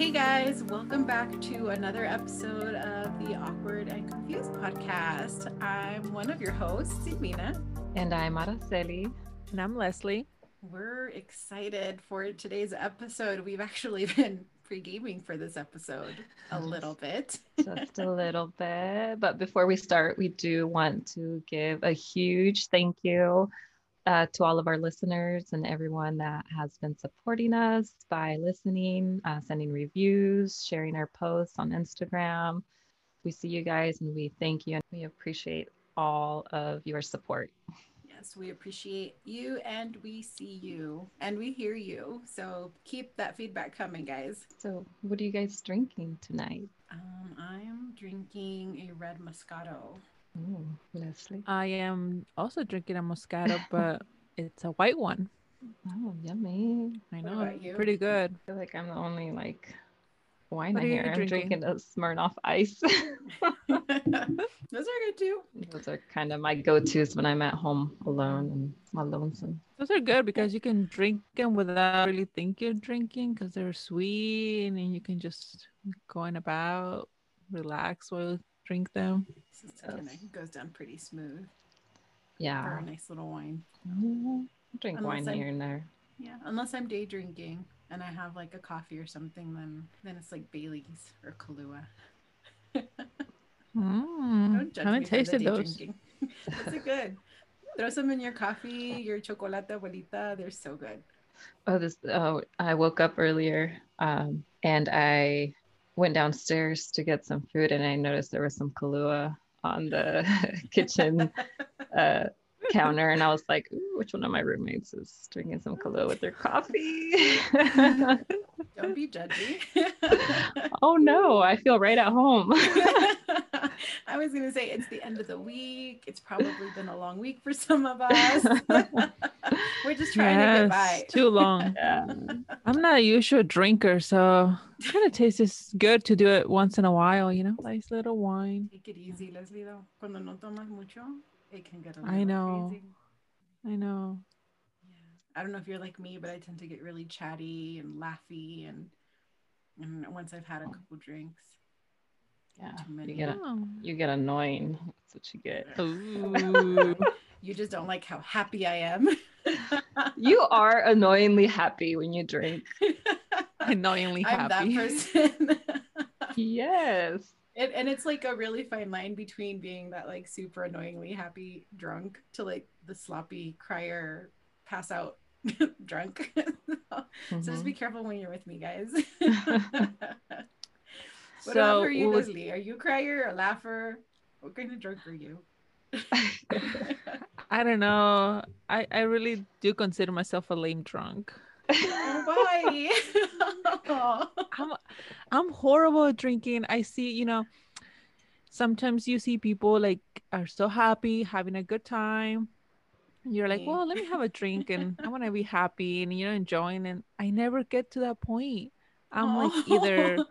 Hey guys, welcome back to another episode of the Awkward and Confused podcast. I'm one of your hosts, Mina. And I'm Araceli. And I'm Leslie. We're excited for today's episode. We've actually been pre-gaming for this episode a little bit. Just a little bit. But before we start, we do want to give a huge thank you uh, to all of our listeners and everyone that has been supporting us by listening, uh, sending reviews, sharing our posts on Instagram. We see you guys and we thank you and we appreciate all of your support. Yes, we appreciate you and we see you and we hear you. So keep that feedback coming, guys. So, what are you guys drinking tonight? Um, I'm drinking a red Moscato. Mm, Ooh, Leslie. I am also drinking a Moscato, but it's a white one. Oh, yummy. I know. Pretty good. I feel like I'm the only like wine What are you here. I'm drinking? drinking a Smirnoff Ice. Those are good too. Those are kind of my go-tos when I'm at home alone and my lonesome. Those are good because you can drink them without really think you're drinking because they're sweet and you can just go on about, relax while you drink them. This is kinda- goes down pretty smooth for Yeah. a nice little wine. Mm, drink Unless wine I'm- here and there. Yeah, unless I'm day drinking and I have like a coffee or something, then then it's like Bailey's or Kahlua. Mm, Don't haven't for tasted those. Those are good. Throw some in your coffee, your chocolate abuelita. They're so good. Oh, this. Oh, I woke up earlier, um, and I went downstairs to get some food, and I noticed there was some Kahlua on the kitchen uh, counter, and I was like, Ooh, "Which one of my roommates is drinking some Kahlua with their coffee?" Don't be judgy. oh no, I feel right at home. I was gonna say it's the end of the week. It's probably been a long week for some of us. We're just trying to get by. Too long. yeah. I'm not a usual drinker, so it kind of tastes good to do it once in a while, you know, nice little wine. Take it easy, Leslie. Though, cuando no tomas mucho, it can get a I little I know. crazy. I know. Yeah. I don't know if you're like me, but I tend to get really chatty and laughy, and and once I've had a oh. couple drinks, Yeah, you get Oh. you get annoying. That's what you get. Ooh. You just don't like how happy I am. You are annoyingly happy when you drink. Annoyingly happy. I'm that person. Yes. It, and it's like a really fine line between being that like super annoyingly happy drunk to like the sloppy crier pass out drunk. so just Mhm. be careful when you're with me, guys. What so, for you, what was- Are you a crier, or a laugher? What kind of drunk are you? I don't know. I, I really do consider myself a lame drunk. Why? I'm I'm horrible at drinking. I see, you know, sometimes you see people like are so happy, having a good time. You're like, well, let me have a drink and I want to be happy and you know enjoying. And I never get to that point. I'm like either oh.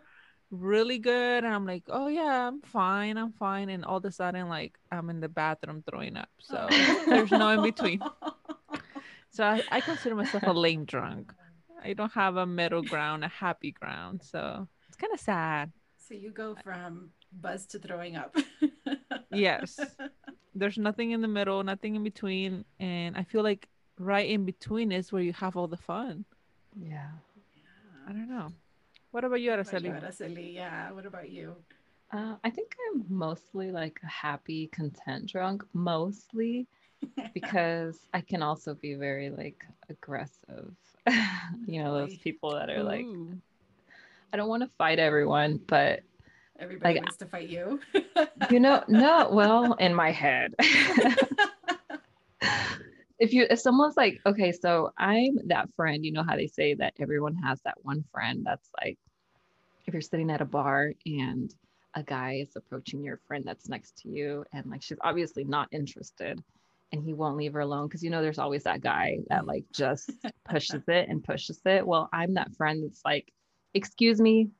Really good and I'm like, oh yeah, I'm fine, I'm fine, and all of a sudden like I'm in the bathroom throwing up. So there's no in between. So I, I consider myself a lame drunk. I don't have a middle ground, a happy ground. So it's kind of sad. So you go from buzz to throwing up. Yes. There's nothing in the middle, nothing in between. And I feel like right in between is where you have all the fun. Yeah. I don't know. What about you, What about you, Araceli? Araceli? Yeah. What about you? Uh, I think I'm mostly like a happy, content drunk, mostly because I can also be very like aggressive. you know, those people that are like, Ooh. I don't want to fight everyone, but Everybody Like- wants to fight you. you know, no, well, in my head. If you if someone's like okay so i'm that friend you know how they say that everyone has that one friend that's like if you're sitting at a bar and a guy is approaching your friend that's next to you and like she's obviously not interested and he won't leave her alone because you know there's always that guy that like just pushes it and pushes it. Well i'm that friend that's like excuse me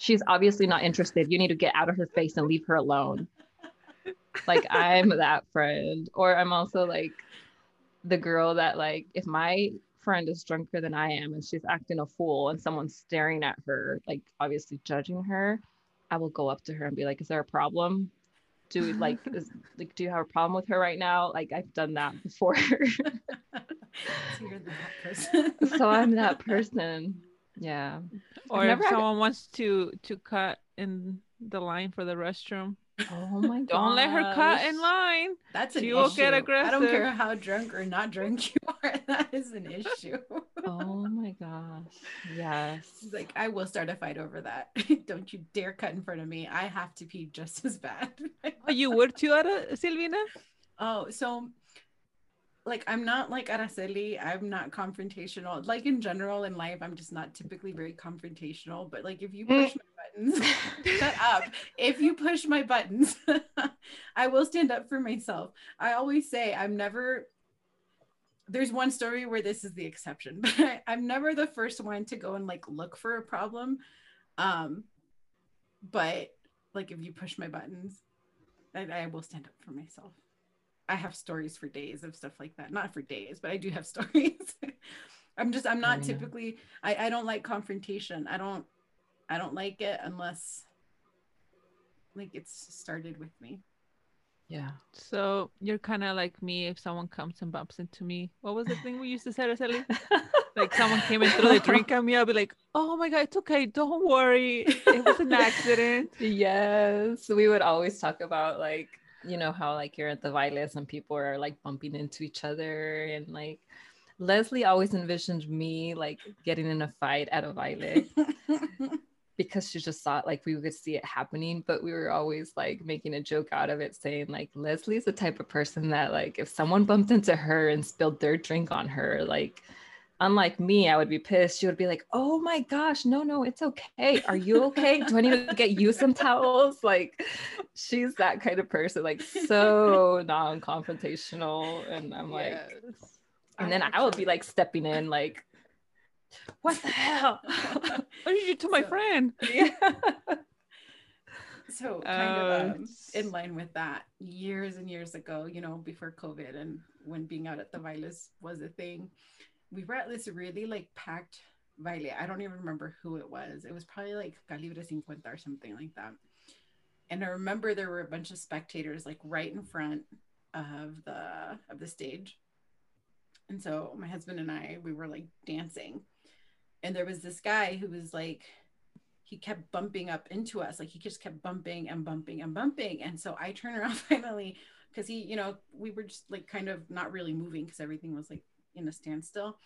she's obviously not interested. You need to get out of her face and leave her alone. Like i'm that friend. Or i'm also like the girl that like if my friend is drunker than I am and she's acting a fool and someone's staring at her, like obviously judging her, I will go up to her and be like, "Is there a problem? Do like is like do you have a problem with her right now?" Like I've done that before. so you're that so I'm that person. Yeah. Or if someone had... wants to to cut in the line for the restroom. Oh my god. Don't let her cut in line. That's an she issue. will get aggressive. I don't care how drunk or not drunk you are. That is an issue. oh my gosh. Yes. like I will start a fight over that. don't you dare cut in front of me. I have to pee just as bad. oh, you were too, Ara, Silvina? Oh, so like I'm not like Araceli. I'm not confrontational. Like in general in life, I'm just not typically very confrontational. But like if you push mm. my buttons, shut up. If you push my buttons, I will stand up for myself. I always say I'm never. There's one story where this is the exception, but I, I'm never the first one to go and like look for a problem. Um, but like if you push my buttons, I, I will stand up for myself. I have stories for days of stuff like that. Not for days, but I do have stories. I'm just I'm not typically I, I don't like confrontation. I don't I don't like it unless like it's started with me. Yeah. So you're kind of like me if someone comes and bumps into me. What was the thing we used to say, Araceli? like someone came and threw a drink at me, I'll be like, oh my God, it's okay. Don't worry. It was an accident. yes. We would always talk about like you know how like you're at the bailes and people are like bumping into each other and like Leslie always envisioned me like getting in a fight at a baile because she just thought like we could see it happening, but we were always like making a joke out of it, saying like Leslie's the type of person that like if someone bumped into her and spilled their drink on her, like unlike me, I would be pissed. She would be like, "Oh my gosh, no, no, it's okay. Are you okay? Do I need to get you some towels?" Like, she's that kind of person, like so non-confrontational, and I'm like, yes. and then I would be like stepping in, like, "What the hell? what did you do to my so, friend?" Yeah. so kind uh, of um, in line with that, years and years ago, you know, before COVID, and when being out at the bailes was a thing we were at this really like packed baile. I don't even remember who it was. It was probably like Calibre 50 or something like that. And I remember there were a bunch of spectators like right in front of the of the stage. And so my husband and I, we were like dancing. And there was this guy who was like, he kept bumping up into us. Like he just kept bumping and bumping and bumping. And so I turned around finally because he, you know, we were just like kind of not really moving because everything was like in a standstill.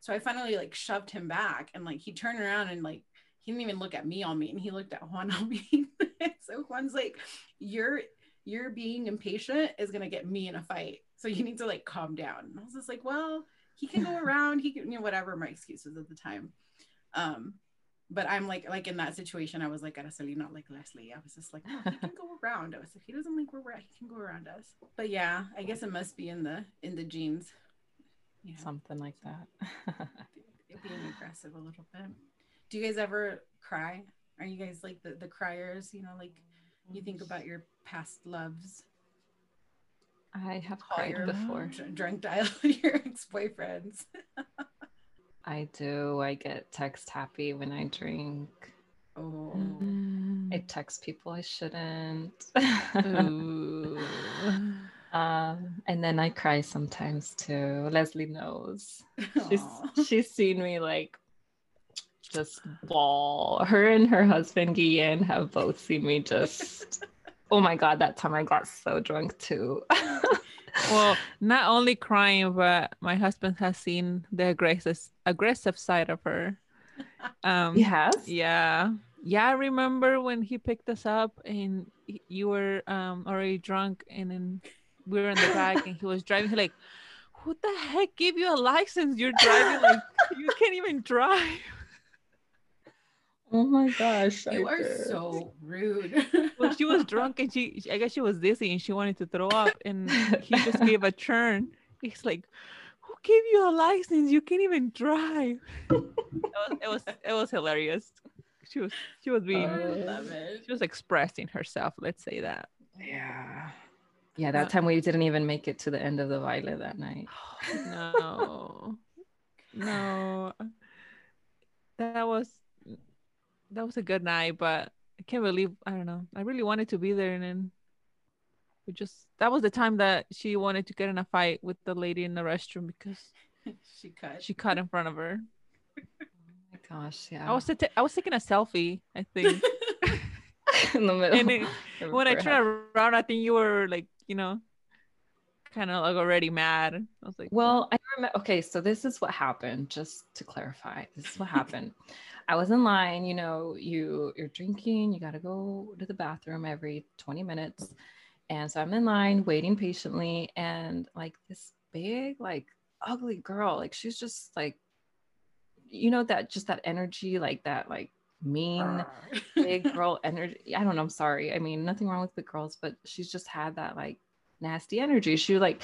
So I finally like shoved him back and like he turned around and like he didn't even look at me on me and he looked at Juan on me. so Juan's like, You're you're being impatient is gonna get me in a fight. So you need to like calm down. And I was just like, Well, he can go around, he can, you know, whatever my excuses at the time. Um, but I'm like, like in that situation, I was like, Araceli, not like Leslie. I was just like, oh, he can go around us. If he doesn't like where we're at, he can go around us. But yeah, I guess it must be in the in the genes yeah. something like that. being aggressive a little bit. Do you guys ever cry? Are you guys like the, the criers? You know, like you think about your past loves. I have cried before. Drunk dial your ex boyfriends. I do. I get text happy when I drink. Oh. I text people I shouldn't. Um, and then I cry sometimes too. Leslie knows. She's she's seen me like just bawl. Her and her husband Guillen have both seen me just oh my god, that time I got so drunk too. well, not only crying, but my husband has seen the aggressive aggressive side of her. Um he has? Yeah. Yeah, I remember when he picked us up and you were um already drunk and then we were in the back and he was driving. He like, who the heck gave you a license? You're driving like you can't even drive. Oh my gosh. You I are did. so rude. well, she was drunk and she, I guess she was dizzy and she wanted to throw up and he just gave a turn. He's like, who gave you a license? You can't even drive. it, was, it was, it was hilarious. She was, she was being, she was expressing herself. Let's say that. Yeah. Yeah, that time we didn't even make it to the end of the baile that night. Oh, no. no. That was that was a good night, but I can't believe I don't know. I really wanted to be there and then we just that was the time that she wanted to get in a fight with the lady in the restroom because she cut. she cut in front of her. Oh my gosh, yeah. I was ta- I was taking a selfie, I think. in the middle. and it, when I turned around, I think you were like, you know, kind of like already mad. I was like, Well, I remember. Okay, so this is what happened. Just to clarify, this is what happened. I was in line. You know, you you're drinking. You got to go to the bathroom every 20 minutes, and so I'm in line waiting patiently, and like this big, like ugly girl, like she's just like, you know, that just that energy, like that, like mean big girl energy. I don't know. I'm sorry. I mean, nothing wrong with the girls, but she's just had that like nasty energy. She was like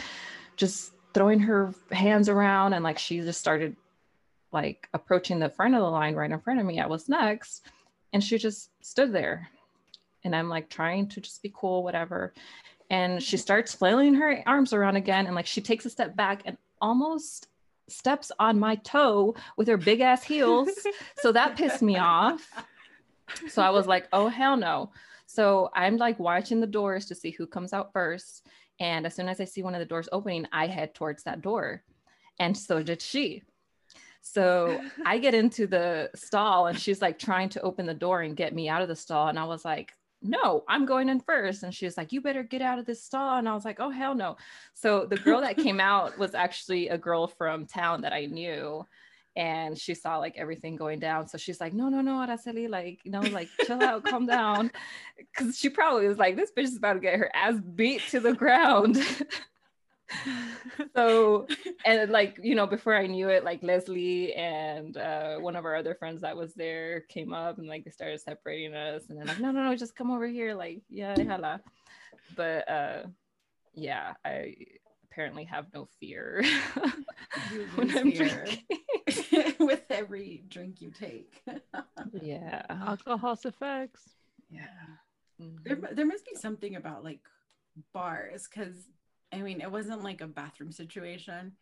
just throwing her hands around and like she just started like approaching the front of the line right in front of me. I was next. And she just stood there. And I'm like trying to just be cool, whatever. And she starts flailing her arms around again. And like she takes a step back and almost steps on my toe with her big ass heels. so that pissed me off. So I was like, oh, hell no. So I'm like watching the doors to see who comes out first. And as soon as I see one of the doors opening, I head towards that door. And so did she. So I get into the stall and she's like trying to open the door and get me out of the stall. And I was like, no, I'm going in first. And she was like, you better get out of this stall. And I was like, oh, hell no. So the girl that came out was actually a girl from town that I knew. And she saw like everything going down. So she's like, no, no, no, Araceli, like, you know, like chill out, calm down. Cause she probably was like, this bitch is about to get her ass beat to the ground. so and like you know before i knew it like leslie and uh, one of our other friends that was there came up and like they started separating us and then like no no no just come over here like yeah hala. but uh yeah i apparently have no fear when I'm fear with every drink you take. yeah alcohol's effects. yeah there, Mhm. mu- there must be something about like bars because I mean it wasn't like a bathroom situation,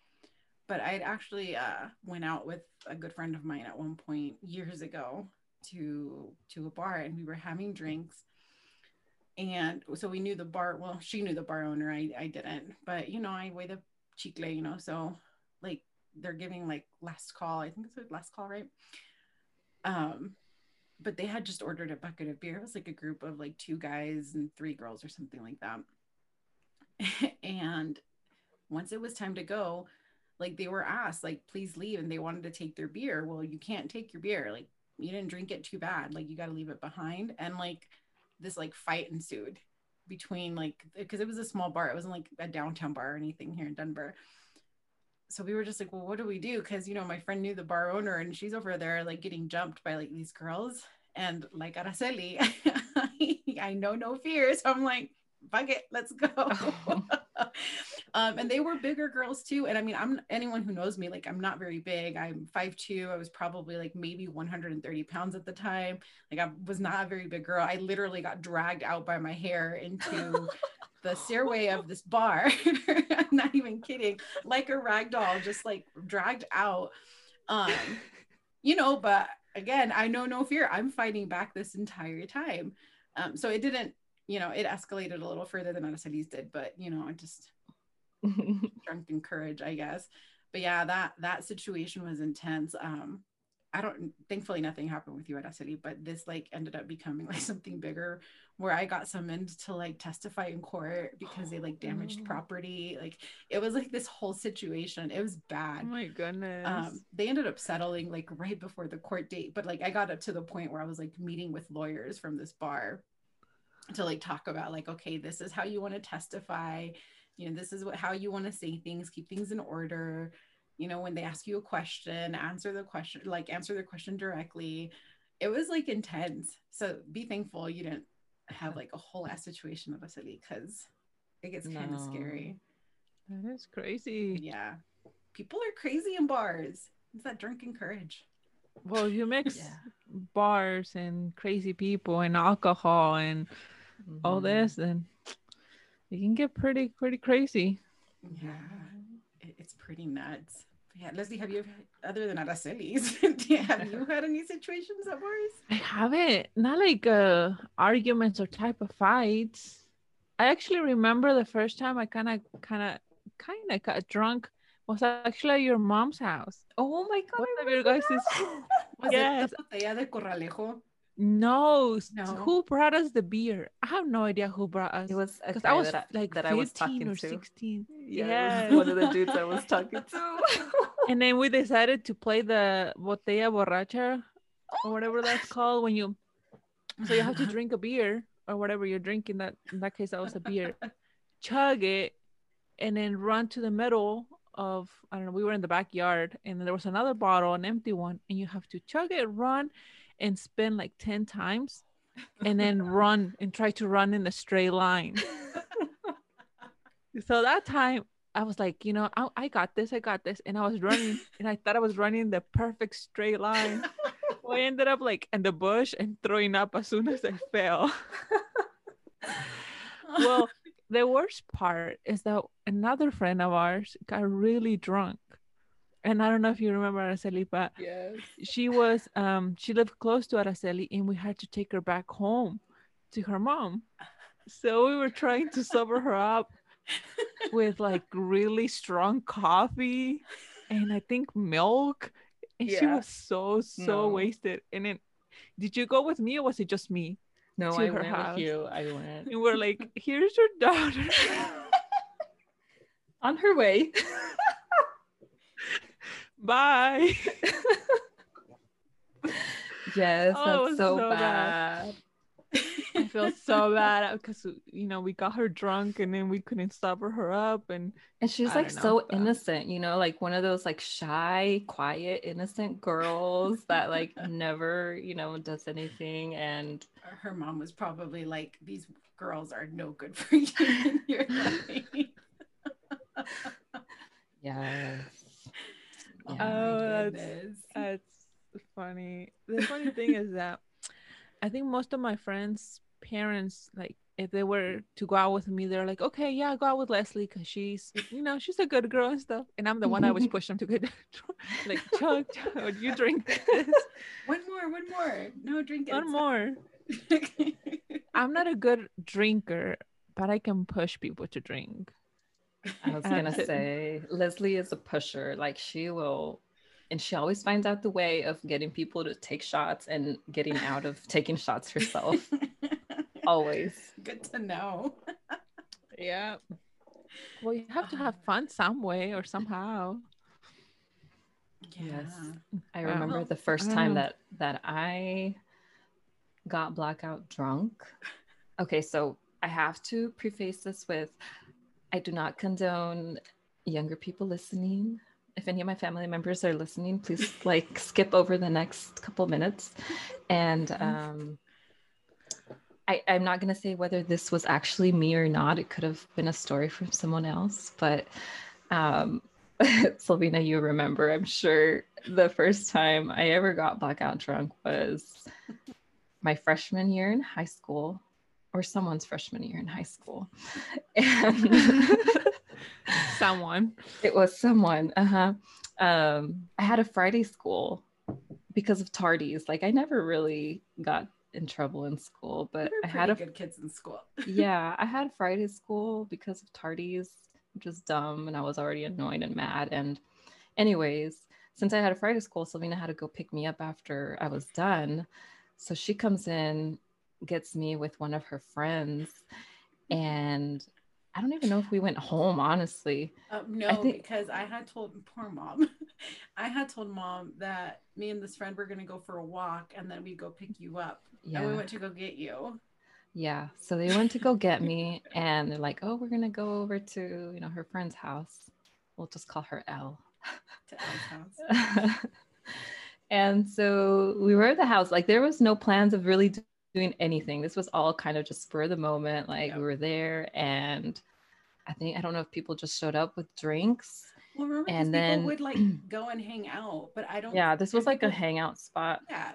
but I'd actually uh, went out with a good friend of mine at one point years ago to to a bar and we were having drinks. And so we knew the bar. Well, she knew the bar owner. I, I didn't, but you know, I weigh the chicle, you know. So like they're giving like last call. I think it's a last call, right? Um, but they had just ordered a bucket of beer. It was like a group of like two guys and three girls or something like that. and once it was time to go, like they were asked, like, please leave. And they wanted to take their beer. Well, you can't take your beer. Like, you didn't drink it too bad. Like, you got to leave it behind. And like this like fight ensued between like, because it was a small bar. It wasn't like a downtown bar or anything here in Denver. So we were just like, well, what do we do? Because, you know, my friend knew the bar owner and she's over there like getting jumped by like these girls. And like Araceli, I know no fear. So I'm like, fuck it, let's go. Oh. um, and they were bigger girls too. And I mean, I'm anyone who knows me, like I'm not very big. I'm 5'2. I was probably like maybe 130 pounds at the time. Like I was not a very big girl. I literally got dragged out by my hair into the stairway of this bar. I'm not even kidding. Like a rag doll, just like dragged out. Um, you know, but again, I know no fear. I'm fighting back this entire time. Um, so it didn't, you know, it escalated a little further than Araceli's did, but you know, I just drunken courage, I guess. But yeah, that that situation was intense. Um, I don't thankfully nothing happened with you at Araceli, but this like ended up becoming like something bigger where I got summoned to like testify in court because they like damaged Oh. property. Like it was like this whole situation. It was bad. Oh bad my goodness. um they ended up settling like right before the court date but like i got up to the point where i was like meeting with lawyers from this bar to like talk about like okay this is how you want to testify. You know this is what how you want to say things keep things in order. You know when they ask you a question answer the question like answer the question directly. It was like intense. So be thankful you didn't have like a whole ass situation of a city because it gets kind of scary. That is crazy. yeah. People are crazy in bars. It's that drinking courage. Well, you mix Yeah. bars and crazy people and alcohol and all Mhm. this, and it can get pretty pretty crazy. Yeah, it's pretty nuts. Yeah, Leslie, have you other than Araceli's, have you had any situations at bars? I haven't. Not like uh arguments or type of fights. I actually remember the first time I kind of, kind of, kind of got drunk was actually at your mom's house. Oh my god! One of your guys' Was Yes. it the de Corralejo? No, No. who brought us the beer? I have no idea who brought us. It was because I was that I, like that 15 I was talking or to. 16. Yeah, Yeah. one of the dudes I was talking to. and then we decided to play the botella borracha or whatever that's called when you so you have to drink a beer or whatever you're drinking that in that case that was a beer chug it and then run to the middle of i don't know we were in the backyard and there was another bottle an empty one and you have to chug it run and spin like 10 times and then run and try to run in a straight line so that time I was like, you know, I, I got this, I got this. And I was running and I thought I was running the perfect straight line. Well, I ended up like in the bush and throwing up as soon as I fell. well, the worst part is that another friend of ours got really drunk. And I don't know if you remember Araceli, but yes. she was um she lived close to Araceli and we had to take her back home to her mom. So we were trying to sober her up with like really strong coffee and I think milk. And she was so so No. wasted. And then did you go with me or was it just me? No, I went house. with you. I went And we're like, here's your daughter. on her way. Bye. yes, Oh, that's was so, so bad. bad. I feel so bad because you know we got her drunk and then we couldn't sober her up and And she's I like don't know, so but- innocent, you know, like one of those like shy, quiet, innocent girls that like never, you know, does anything. And Her mom was probably like, "These girls are no good for you in your life." yes. Oh, Oh, that's- that's funny. The funny thing is that I think most of my friends' parents like if they were to go out with me, they're like, okay, yeah, go out with Leslie because she's, you know, she's a good girl and stuff. And I'm the one I always push them to get like, chug, chug, you drink this, One more, one more. No, drink it. one more. I'm not a good drinker, but I can push people to drink. I was Um, gonna say Leslie is a pusher. Like she will and she always finds out the way of getting people to take shots and getting out of taking shots herself. always. Good to know. Yeah. Well, you have to have fun some way or somehow. Yes. I remember Well, the first time that that I got blackout drunk. Okay, so I have to preface this with I do not condone younger people listening. If any of my family members are listening, please like skip over the next couple minutes. And um I, I'm not gonna say whether this was actually me or not. It could have been a story from someone else, but um Sylvina, you remember, I'm sure the first time I ever got blackout drunk was my freshman year in high school, or someone's freshman year in high school. And Someone. it was someone. Uh-huh. Um, I had a Friday school because of tardies. Like I never really got in trouble in school, but I had a good kids in school. yeah, I had Friday school because of tardies, which was dumb, and I was already annoyed and mad. And, anyways, since I had a Friday school, Selena had to go pick me up after I was done. So she comes in, gets me with one of her friends, and I don't even know if we went home, honestly. Um, no, think- because I had told poor mom, I had told mom that me and this friend were gonna go for a walk and then we'd go pick you up. And we went to go get you. Yeah. So they went to go get me, and they're like, oh, we're going to go over to, you know, her friend's house. We'll just call her Elle. to Elle's house. and so we were at the house like there was no plans of really doing anything this was all kind of just spur of the moment like Yep. we were there and i think i don't know if people just showed up with drinks Well, remember, And people then- would like go and hang out, but I don't. yeah this was like a hangout spot Yeah,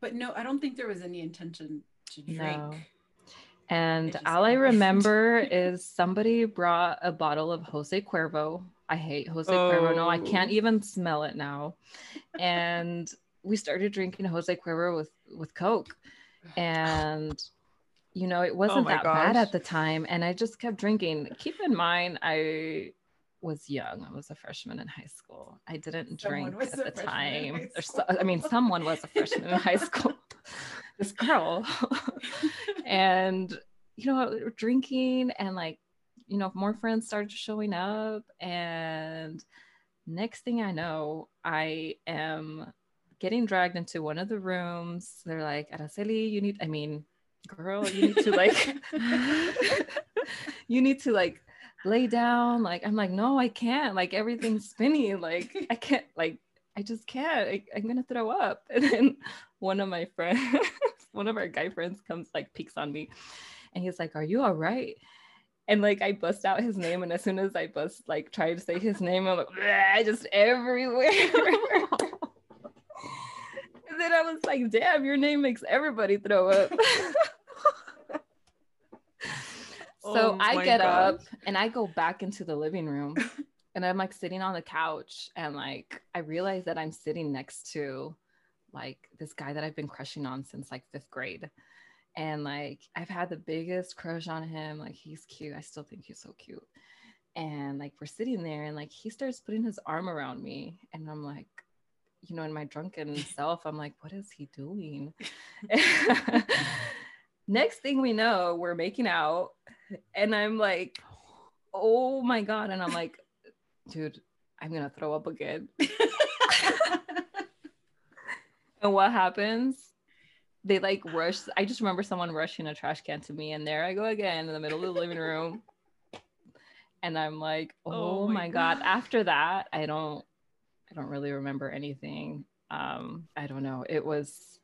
but no, I don't think there was any intention to drink. No. and all i remember is somebody brought a bottle of jose cuervo I hate Jose Cuervo. No, I can't Oh. even smell it now. And we started drinking Jose Cuervo with with Coke, and you know it wasn't Oh that bad at the time. And I just kept drinking. Keep in mind, I was young. I was a freshman in high school. I didn't Someone drink at the time. Or so. I mean, someone was a freshman in high school. this girl, and you know, drinking and like, you know, more friends started showing up. And next thing I know, I am getting dragged into one of the rooms. They're like, Araceli, you need, I mean, girl, you need to like, you need to like lay down. Like, I'm like, no, I can't. Like, everything's spinning. Like, I can't, like, I just can't. I, I'm gonna throw up. And then one of my friends, one of our guy friends comes like peeks on me and he's like, Are you all right? And like I bust out his name, and as soon as I bust like try to say his name, I'm like just everywhere. Then I was like, damn, your name makes everybody throw up. so Oh I get gosh. up and I go back into the living room and I'm like sitting on the couch and like I realize that I'm sitting next to like this guy that I've been crushing on since like fifth grade. And like I've had the biggest crush on him. Like he's cute. I still think he's so cute. And like we're sitting there and like he starts putting his arm around me. And I'm like, you know, in my drunken self, I'm like, what is he doing? Next thing we know, we're making out. And I'm like, oh my God. And I'm like, dude, I'm going to throw up again. And what happens? They like rush. I just remember someone rushing a trash can to me, and there I go again in the middle of the living room. And I'm like, oh, Oh my my god. God. After that, I don't, I don't really remember anything. Um, I don't know. It was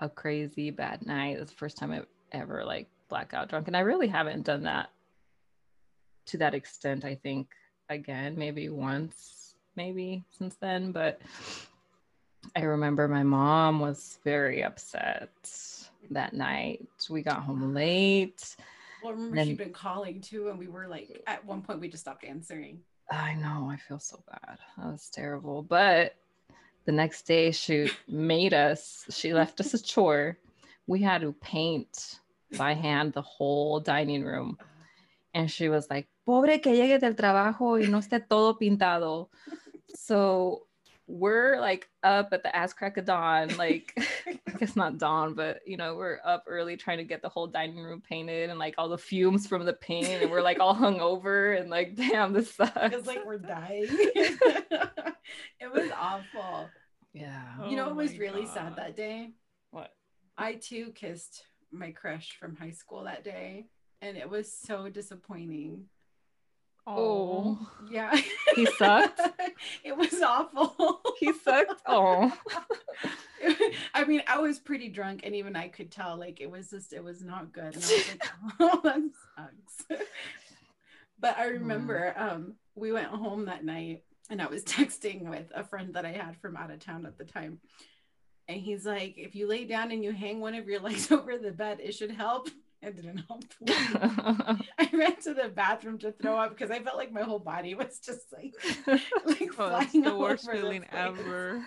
a crazy bad night. It was the first time I ever like blackout drunk, and I really haven't done that to that extent. I think again, maybe once, maybe since then, but I remember my mom was very upset that night. We got home late. Well, I remember she'd been calling too, and we were like, at one point, we just stopped answering. I know, I feel so bad. That was terrible. But the next day, she made us, she left us a chore. We had to paint by hand the whole dining room. And she was like, Pobre que llegue del trabajo y no esté todo pintado. So we're like up at the ass crack of dawn, like I guess not dawn, but you know, we're up early trying to get the whole dining room painted and like all the fumes from the paint, and we're like all hung over and like, damn, this sucks. It's like we're dying. it was awful. yeah. you know, Oh it was my really sad that day. What? I too kissed my crush from high school that day, and it was so disappointing. Oh, Yeah, he sucked. it was awful. He sucked. Oh, I mean, I was pretty drunk, and even I could tell, like, it was just, it was not good. And I was like, oh, that sucks. but I remember um, we went home that night, and I was texting with a friend that I had from out of town at the time. And he's like, if you lay down and you hang one of your legs over the bed, it should help. It didn't help. I ran to the bathroom to throw up because I felt like my whole body was just like, like Oh, flying the worst feeling ever.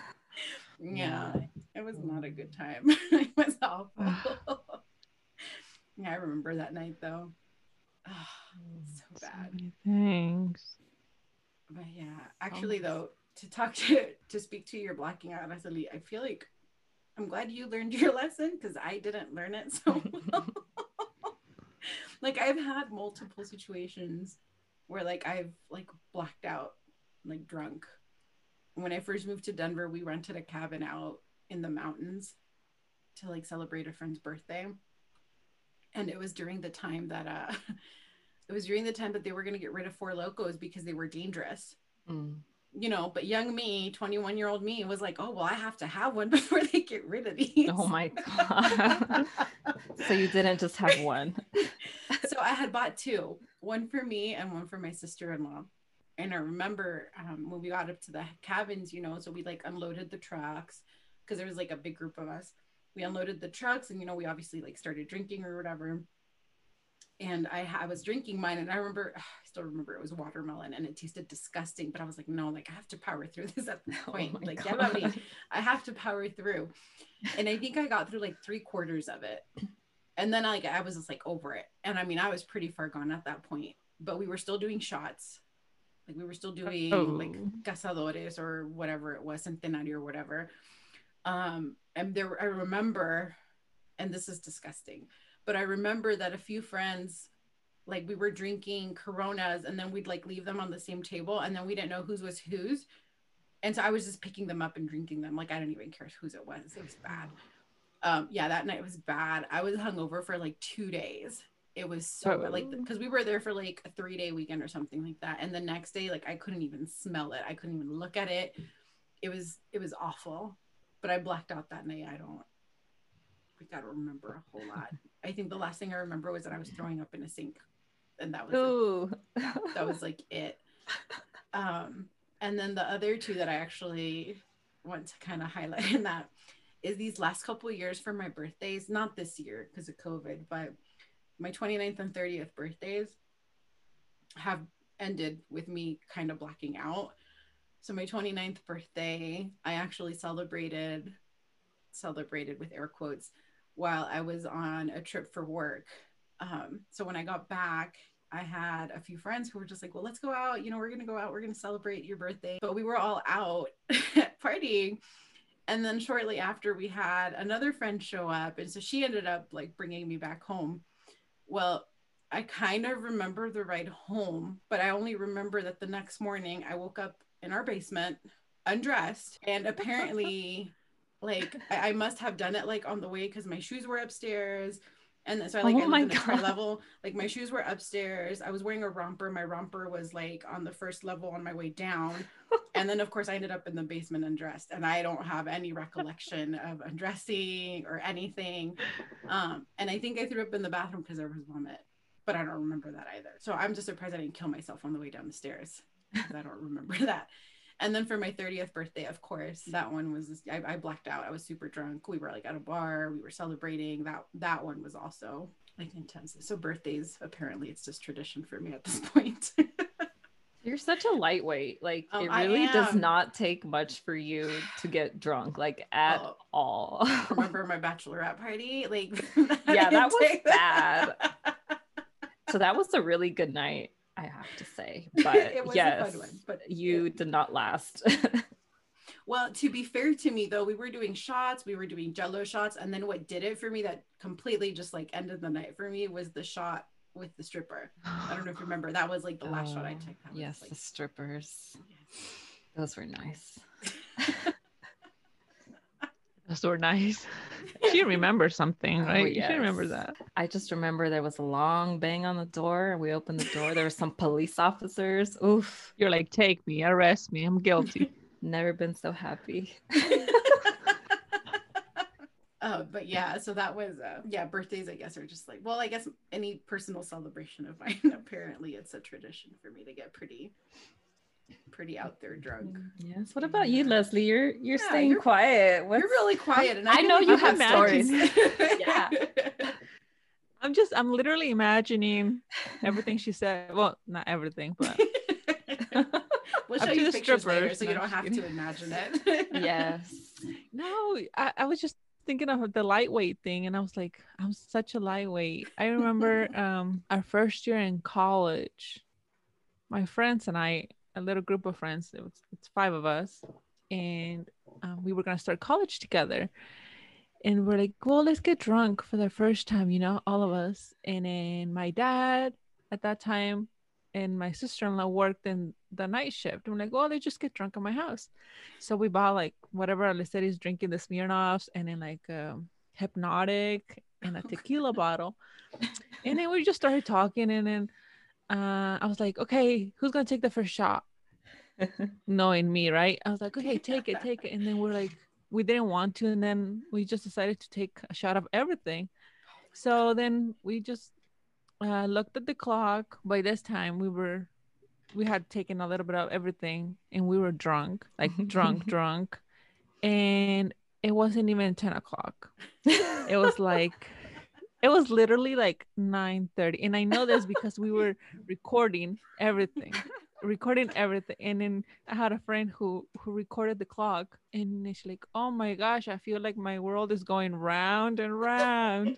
Yeah, it was not a good time. it was awful. yeah, I remember that night though. Ah, so bad. many things. But yeah, actually though, to talk to to speak to your blacking out, Araceli, I feel like I'm glad you learned your lesson because I didn't learn it so well. like I've had multiple situations where like I've like blacked out, like drunk. When I first moved to Denver, we rented a cabin out in the mountains to like celebrate a friend's birthday. And it was during the time that uh it was during the time that they were going to get rid of Four Lokos because they were dangerous Mm. You know, but young me, 21 year old me was like, oh, well, I have to have one before they get rid of these. Oh my god. so you didn't just have one. so I had bought two, one for me and one for my sister in law. And I remember um, when we got up to the cabins, you know, so we like unloaded the trucks because there was like a big group of us. We unloaded the trucks and, you know, we obviously like started drinking or whatever. And I, I was drinking mine and I remember I still remember it was watermelon and it tasted disgusting but I was like no like I have to power through this at this Oh point my like yeah, buddy, I have to power through. And I think I got through like three quarters of it. And then like I was just like over it. And I mean I was pretty far gone at that point but we were still doing shots. Like we were still doing like Oh. cazadores or whatever it was centenario or whatever. Um and there I remember and this is disgusting but I remember that a few friends like we were drinking coronas and then we'd like leave them on the same table and then we didn't know whose was whose. And so I was just picking them up and drinking them like I didn't even care whose it was. It was bad. Um yeah that night was bad. I was hungover for like two days. It was so bad. like Oh. because we were there for like a three day weekend or something like that and the next day like I couldn't even smell it. I couldn't even look at it. It was it was awful. But I blacked out that night. I don't I gotta remember a whole lot I think the last thing I remember was that I was throwing up in a sink and that was like, that was like it. Um, and then the other two that I actually want to kind of highlight in that is these last couple of years for my birthdays, not this year because of COVID, but my 29th and 30th birthdays have ended with me kind of blacking out. So my 29th birthday, I actually celebrated celebrated with air quotes while I was on a trip for work. Um, so when I got back, I had a few friends who were just like, well, let's go out. You know, we're going to go out. We're going to celebrate your birthday. But we were all out partying. And then shortly after, we had another friend show up. And so she ended up like bringing me back home. Well, I kind of remember the ride home, but I only remember that the next morning I woke up in our basement undressed. And apparently, like, I, I must have done it like on the way because my shoes were upstairs. And so I like Oh my God. level. Like my shoes were upstairs. I was wearing a romper. My romper was like on the first level on my way down. and then of course I ended up in the basement undressed. And I don't have any recollection of undressing or anything. Um, and I think I threw up in the bathroom because there was vomit, but I don't remember that either. So I'm just surprised I didn't kill myself on the way down the stairs. I don't remember that. And then for my 30th birthday, of course, that one was I, I blacked out. I was super drunk. We were like at a bar. We were celebrating. That that one was also like intense. So birthdays, apparently, it's just tradition for me at this point. You're such a lightweight. Like Um, it really does not take much for you to get drunk, like at Oh, all. remember my bachelorette party? Like Yeah, that was bad. so that was a really good night, I have to say. But It was a yes, fun one, but you did not last. Well, to be fair to me though, we were doing shots, we were doing jello shots, and then what did it for me that completely just like ended the night for me was the shot with the stripper. I don't know if you remember, that was like the last shot I Oh, took. That was, Yes, like, the strippers. Oh, Those were nice. Those were nice. She remembers something, Oh, right? She remembers that. I just remember there was a long bang on the door. We opened the door. There were some police officers. Oof, You're like, take me, arrest me. I'm guilty. never been so happy. uh, but yeah, so that was uh, yeah, birthdays I guess are just like well, I guess any personal celebration of mine. Apparently, it's a tradition for me to get pretty, pretty out there drunk. Yes. What about you, Leslie? You're you're Yeah, staying you're- quiet. What's... You're really quiet, and I can know you imagine. have stories. yeah. I'm just, I'm literally imagining everything she said. Well, not everything, but we'll show you the pictures later, so you don't have to imagine it. yes. no, I, I was just thinking of the lightweight thing, and I was like, I'm such a lightweight. I remember um our first year in college, my friends and I, a little group of friends, it was it's five of us, and um, we were gonna start college together. And we're like, well, let's get drunk for the first time, you know, all of us. And then my dad at that time and my sister-in-law worked in the night shift. I'm like, well, let's just get drunk at my house. So we bought like whatever is drinking the Smirnoffs and then like um, Hpnotiq and a tequila bottle. And then we just started talking and then uh, I was like, okay, who's gonna take the first shot? Knowing me, right? I was like, okay, take it, take it. And then we're like, we didn't want to, and then we just decided to take a shot of everything. So then we just uh, looked at the clock. By this time, we were we had taken a little bit of everything, and we were drunk, like drunk, drunk, and it wasn't even ten o'clock. It was like it was literally like 9 30 and i know this because we were recording everything recording everything and then i had a friend who who recorded the clock and she's like oh my gosh i feel like my world is going round and round.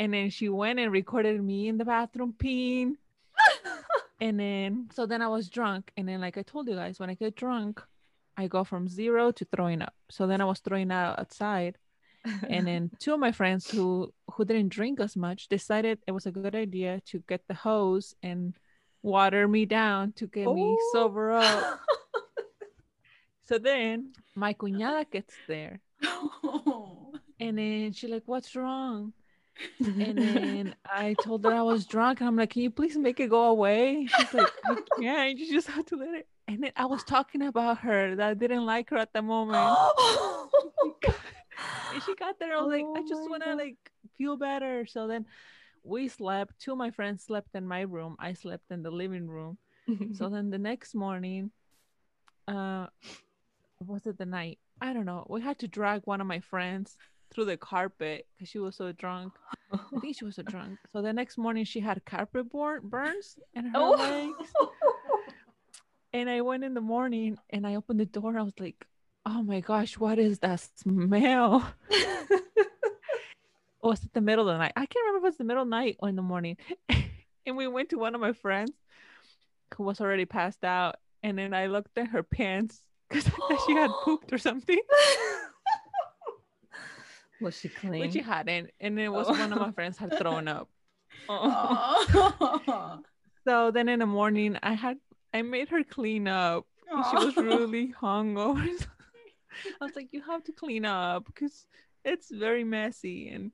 And then she went and recorded me in the bathroom peeing. And then so then i was drunk and then like i told you guys when i get drunk i go from zero to throwing up. So then i was throwing out outside and then two of my friends who who didn't drink as much decided it was a good idea to get the hose and water me down to get me oh. sober up so then my cuñada gets there and then she's like what's wrong and then I told her I was drunk. And I'm like, can you please make it go away? She's like, I can't. You just have to let it. And then I was talking about her that I didn't like her at the moment. Oh and she got there. I was like, I just want to like feel better. So then we slept. Two of my friends slept in my room. I slept in the living room. so then the next morning, uh, was it the night? I don't know. We had to drag one of my friends through the carpet because she was so drunk. I think she was so drunk. So the next morning she had carpet burn- burns in her oh. legs. and I went in the morning and I opened the door. I was like, oh my gosh, what is that smell? oh, it's the middle of the night. I can't remember if it's the middle of the night or in the morning. and we went to one of my friends who was already passed out. And then I looked at her pants because I thought she had pooped or something. Was she clean? Which she hadn't. And it was oh. one of my oh. friends had thrown up. Oh. so then in the morning I had I made her clean up. she was oh. really hungover. I was like, you have to clean up because it's very messy and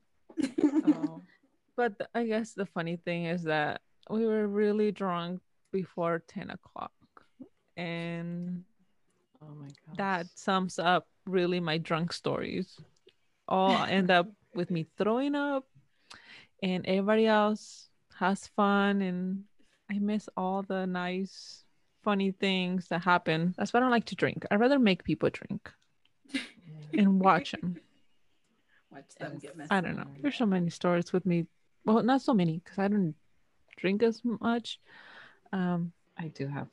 oh. but I guess the funny thing is that we were really drunk before 10 o'clock and oh my god that sums up really my drunk stories all end up with me throwing up and everybody else has fun and I miss all the nice funny things that happen. That's why I don't like to drink. I'd rather make people drink and watch them. Watch them get messy. I don't know. There's so many stories with me. Well, not so many because I don't drink as much. Um, I do have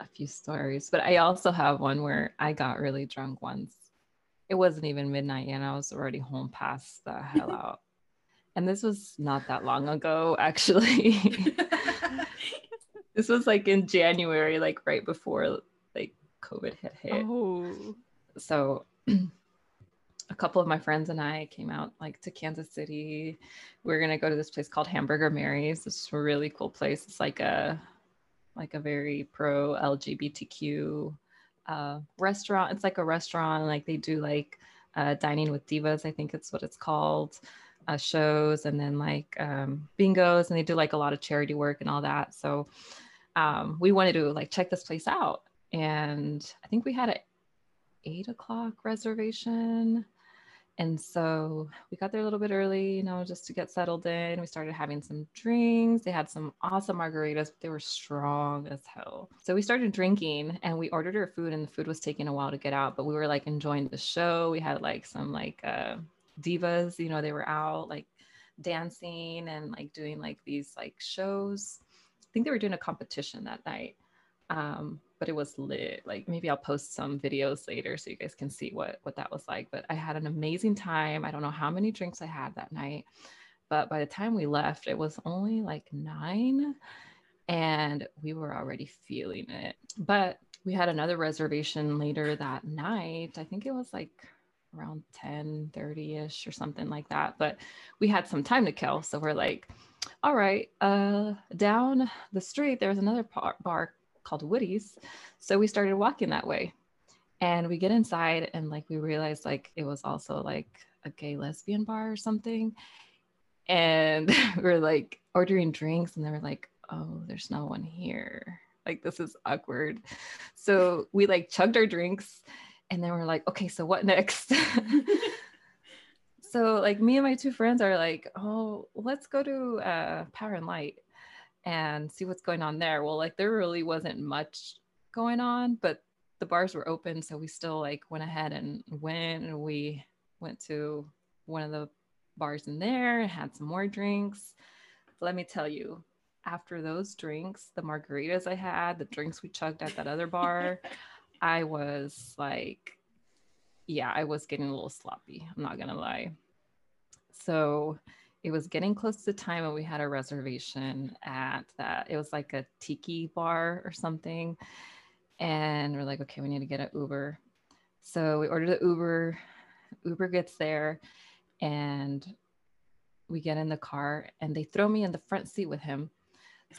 a few stories, but I also have one where I got really drunk once it wasn't even midnight and I was already home past the hell out. and this was not that long ago, actually. this was like in January, like right before like COVID had hit. Oh. So a couple of my friends and I came out like to Kansas City. We are gonna go to this place called Hamburger Mary's. It's a really cool place. It's like a like a very pro LGBTQ uh, restaurant. It's like a restaurant, like they do like uh, dining with divas, I think it's what it's called, uh, shows, and then like um, bingos, and they do like a lot of charity work and all that. So um, we wanted to like check this place out, and I think we had a eight o'clock reservation. And so we got there a little bit early, you know, just to get settled in. We started having some drinks. They had some awesome margaritas, but they were strong as hell. So we started drinking and we ordered our food, and the food was taking a while to get out, but we were like enjoying the show. We had like some like uh, divas, you know, they were out like dancing and like doing like these like shows. I think they were doing a competition that night. Um, but it was lit. Like maybe I'll post some videos later so you guys can see what what that was like. But I had an amazing time. I don't know how many drinks I had that night, but by the time we left, it was only like nine, and we were already feeling it. But we had another reservation later that night. I think it was like around 10 30 ish or something like that. But we had some time to kill, so we're like. All right, uh, down the street, there's another bar, bar called Woody's. So we started walking that way. And we get inside and like we realized like it was also like a gay lesbian bar or something. And we are like ordering drinks and they were like, oh, there's no one here. Like this is awkward. So we like chugged our drinks and then we're like, okay, so what next? so like me and my two friends are like, oh, let's go to uh, Power and Light and see what's going on there. Well, like there really wasn't much going on, but the bars were open, so we still like went ahead and went and we went to one of the bars in there, and had some more drinks. Let me tell you, after those drinks, the margaritas I had, the drinks we chugged at that other bar, I was like, yeah, I was getting a little sloppy. I'm not going to lie. So it was getting close to time and we had a reservation at that. It was like a tiki bar or something. And we're like, okay, we need to get an Uber. So we ordered the Uber. Uber gets there and we get in the car and they throw me in the front seat with him.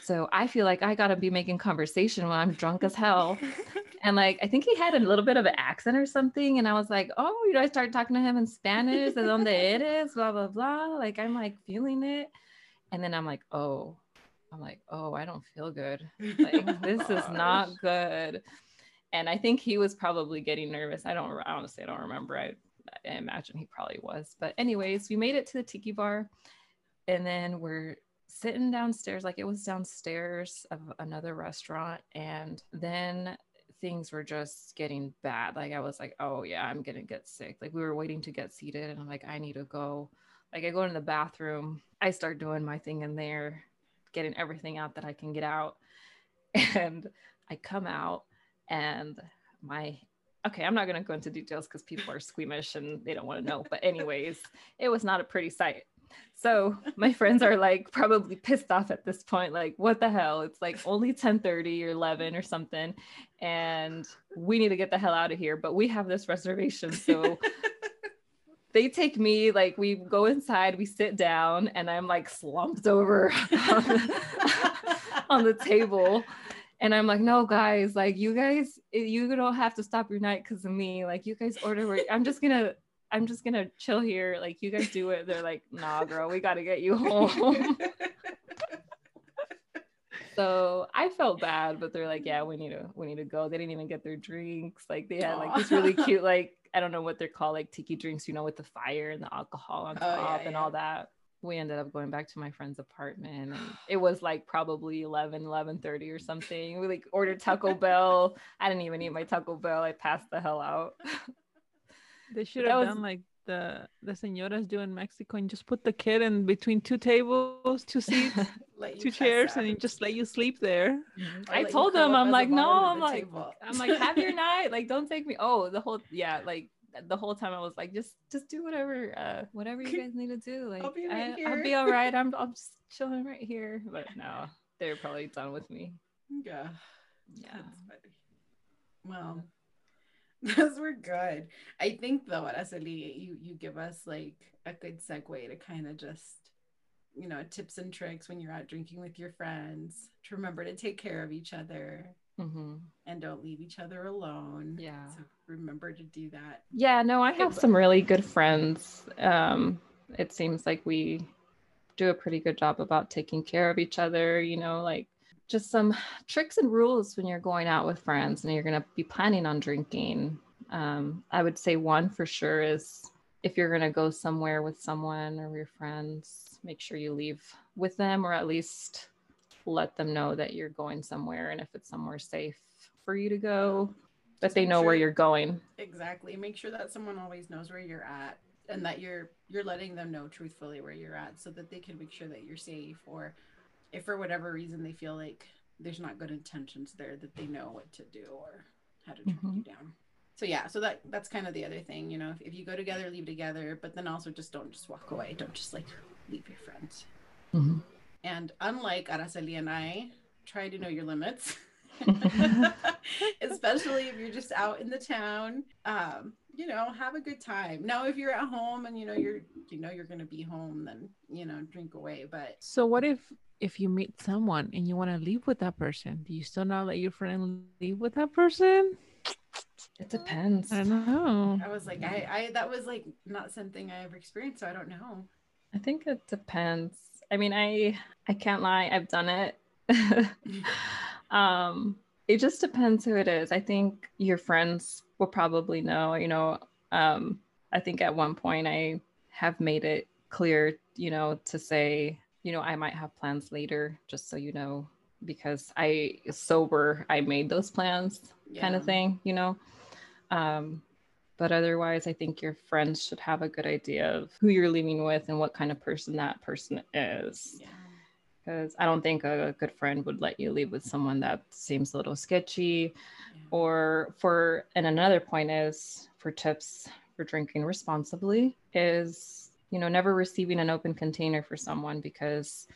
So I feel like I got to be making conversation when I'm drunk as hell. And like, I think he had a little bit of an accent or something. And I was like, oh, you know, I started talking to him in Spanish, and de donde eres, blah, blah, blah. Like, I'm like feeling it. And then I'm like, oh, I'm like, oh, I don't feel good. Like, this is not good. And I think he was probably getting nervous. I don't, honestly, I don't remember. I, I imagine he probably was. But, anyways, we made it to the tiki bar. And then we're sitting downstairs, like it was downstairs of another restaurant. And then things were just getting bad. Like I was like, oh yeah, I'm gonna get sick. Like we were waiting to get seated, and I'm like, I need to go. Like I go in the bathroom, I start doing my thing in there, getting everything out that I can get out, and I come out, and my okay, I'm not gonna go into details because people are squeamish and they don't want to know. But anyways, it was not a pretty sight. So my friends are like probably pissed off at this point. Like, what the hell? It's like only 10 30 or 11 or something. And we need to get the hell out of here. But we have this reservation. So they take me, like, we go inside, we sit down, and I'm like slumped over on the, on the table. And I'm like, no, guys, like, you guys, you don't have to stop your night because of me. Like, you guys order, I'm just gonna I'm just gonna chill here. Like you guys do it. They're like, nah, girl, we gotta get you home. so I felt bad, but they're like, yeah, we need to we need to go. They didn't even get their drinks. Like they had like this really cute, like I don't know what they're called, like tiki drinks, you know, with the fire and the alcohol on top oh, yeah, and yeah. all that. We ended up going back to my friend's apartment and it was like probably 11, 11 30 or something. We like ordered Taco Bell. I didn't even eat my Taco Bell. I passed the hell out. They should have was... done like the the senoras do in Mexico and just put the kid in between two tables, two seats, two chairs, and just let you sleep there. Mm-hmm. I told them, I'm like, no, I'm like, table. I'm like, have your night. Like, don't take me. Oh, the whole yeah, like the whole time I was like, just just do whatever, uh, whatever you guys need to do. Like, I'll be, right I, will be all right. I'm I'm just chilling right here. But no, they're probably done with me. Yeah. Yeah. Well, Those were good. I think though, Araceli, you you give us like a good segue to kind of just, you know, tips and tricks when you're out drinking with your friends to remember to take care of each other mm-hmm. and don't leave each other alone. Yeah. So remember to do that. Yeah. No, I have some really good friends. Um, it seems like we do a pretty good job about taking care of each other. You know, like just some tricks and rules when you're going out with friends and you're going to be planning on drinking. Um, I would say one for sure is if you're going to go somewhere with someone or your friends, make sure you leave with them or at least let them know that you're going somewhere and if it's somewhere safe for you to go, that they know sure, where you're going. Exactly. Make sure that someone always knows where you're at and that you're you're letting them know truthfully where you're at so that they can make sure that you're safe or if for whatever reason they feel like there's not good intentions there that they know what to do or how to track mm-hmm. you down. So yeah so that that's kind of the other thing you know if, if, you go together leave together but then also just don't just walk away. Don't just like leave your friends. Mm-hmm. and unlike araceli and i try to know your limits. Especially if you're just out in the town um, you know have a good time. Now if you're at home and you know you're you know you're going to be home then you know drink away but so what if if you meet someone and you want to leave with that person, do you still not let your friend leave with that person? It depends. I don't know. I was like, I, I that was like not something I ever experienced, so I don't know. I think it depends. I mean, I I can't lie, I've done it. um, it just depends who it is. I think your friends will probably know, you know. Um, I think at one point I have made it clear, you know, to say you know, I might have plans later, just so you know, because I sober, I made those plans yeah. kind of thing, you know. Um, But otherwise, I think your friends should have a good idea of who you're leaving with and what kind of person that person is. Yeah. Because I don't think a good friend would let you leave with someone that seems a little sketchy. Yeah. Or for, and another point is for tips for drinking responsibly is, you know, never receiving an open container for someone because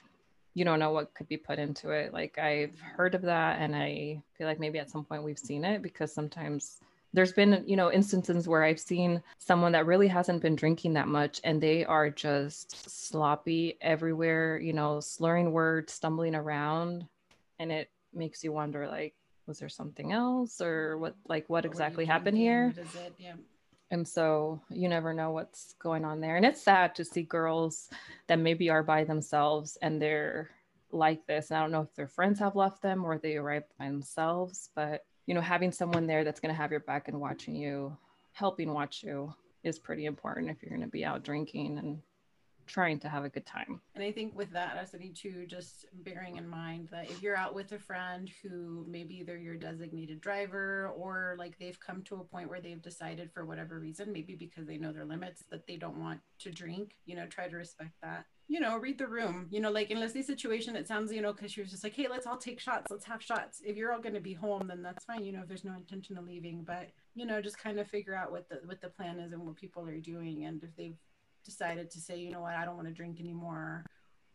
you don't know what could be put into it. Like I've heard of that and I feel like maybe at some point we've seen it because sometimes there's been, you know, instances where I've seen someone that really hasn't been drinking that much and they are just sloppy everywhere, you know, slurring words, stumbling around and it makes you wonder like was there something else or what like what exactly happened here? What is it? Yeah. And so you never know what's going on there. And it's sad to see girls that maybe are by themselves and they're like this. And I don't know if their friends have left them or they arrived by themselves, but you know, having someone there that's going to have your back and watching you, helping watch you is pretty important if you're going to be out drinking and trying to have a good time. And I think with that, I said too, just bearing in mind that if you're out with a friend who maybe either your designated driver or like they've come to a point where they've decided for whatever reason, maybe because they know their limits that they don't want to drink, you know, try to respect that. You know, read the room. You know, like in Leslie's situation, it sounds, you know, because she was just like, hey, let's all take shots, let's have shots. If you're all going to be home, then that's fine. You know, if there's no intention of leaving, but you know, just kind of figure out what the what the plan is and what people are doing, and if they've decided to say, you know what, I don't want to drink anymore,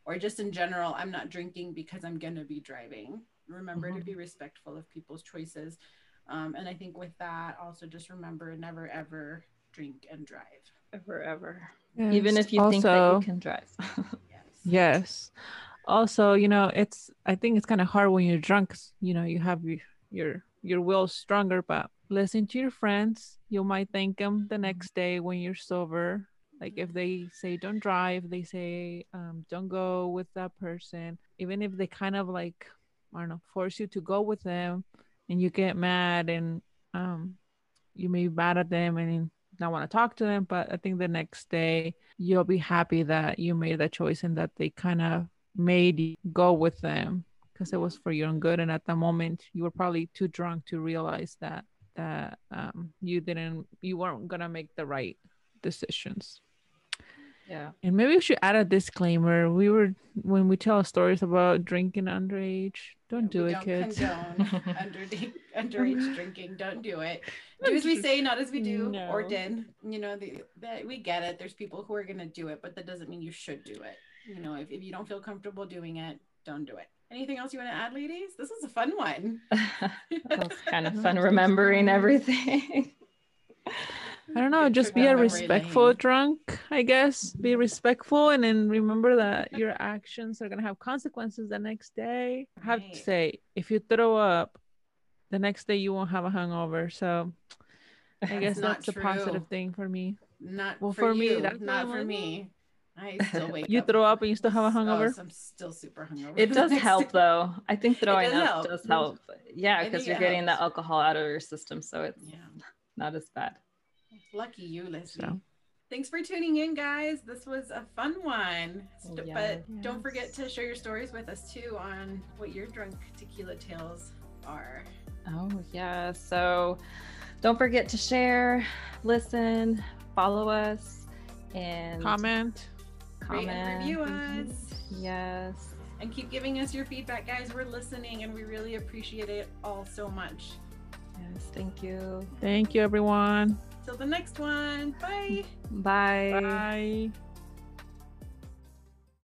or just in general, I'm not drinking because I'm going to be driving. Remember to Mhm. be respectful of people's choices. Um, and I think with that, also just remember never ever drink and drive. Ever, ever. Even if you think that you can drive. Yes. Yes. Also, you know, it's I think it's kind of hard when you're drunk, You know, you have your your your will stronger, but listen to your friends. You might thank them the next day when you're sober. Like if they say don't drive, they say um, don't go with that person. Even if they kind of like I don't know force you to go with them, and you get mad and um, you may be mad at them and not want to talk to them. But I think the next day you'll be happy that you made that choice and that they kind of made you go with them because it was for your own good and at the moment you were probably too drunk to realize that that um, you didn't you weren't gonna make the right decisions yeah. and maybe we should add a disclaimer we were when we tell stories about drinking underage don't do we it don't kids condone under, underage drinking. Don't do it. Do as we say, not as we do or No. did. You know, the, that we get it. There's people who are going to do it, but that doesn't mean you should do it. You know, if, if you don't feel comfortable doing it, don't do it. Anything else you want to add, ladies? This is a fun one. that was kind of fun remembering everything. I don't know, just be a respectful drunk, I guess. Be respectful and then remember that your actions are gonna have consequences the next day. I have to say, if you throw up, the next day you won't have a hangover. So I guess that's a positive thing for me. Not Well, for, for me, that's not for me. I still wake You up. throw up and you still have a Oh, hangover? so I'm still super hungover. It does help though. I think throwing does up help. does help. Yeah, because you're getting the alcohol out of your system, so it's Yeah. not as bad. Lucky you, Leslie. So. Thanks for tuning in, guys. This was a fun one. Oh, St- Yes. But don't forget to share your stories with us too on what your drunk tequila tales are. Oh, yeah. So don't forget to share, listen, follow us, and Comment. Rate and comment. review us. Yes. And keep giving us your feedback, guys. We're listening and we really appreciate it all so much. Yes. Thank you. Thank you everyone. Till the next one. Bye. Bye. Bye.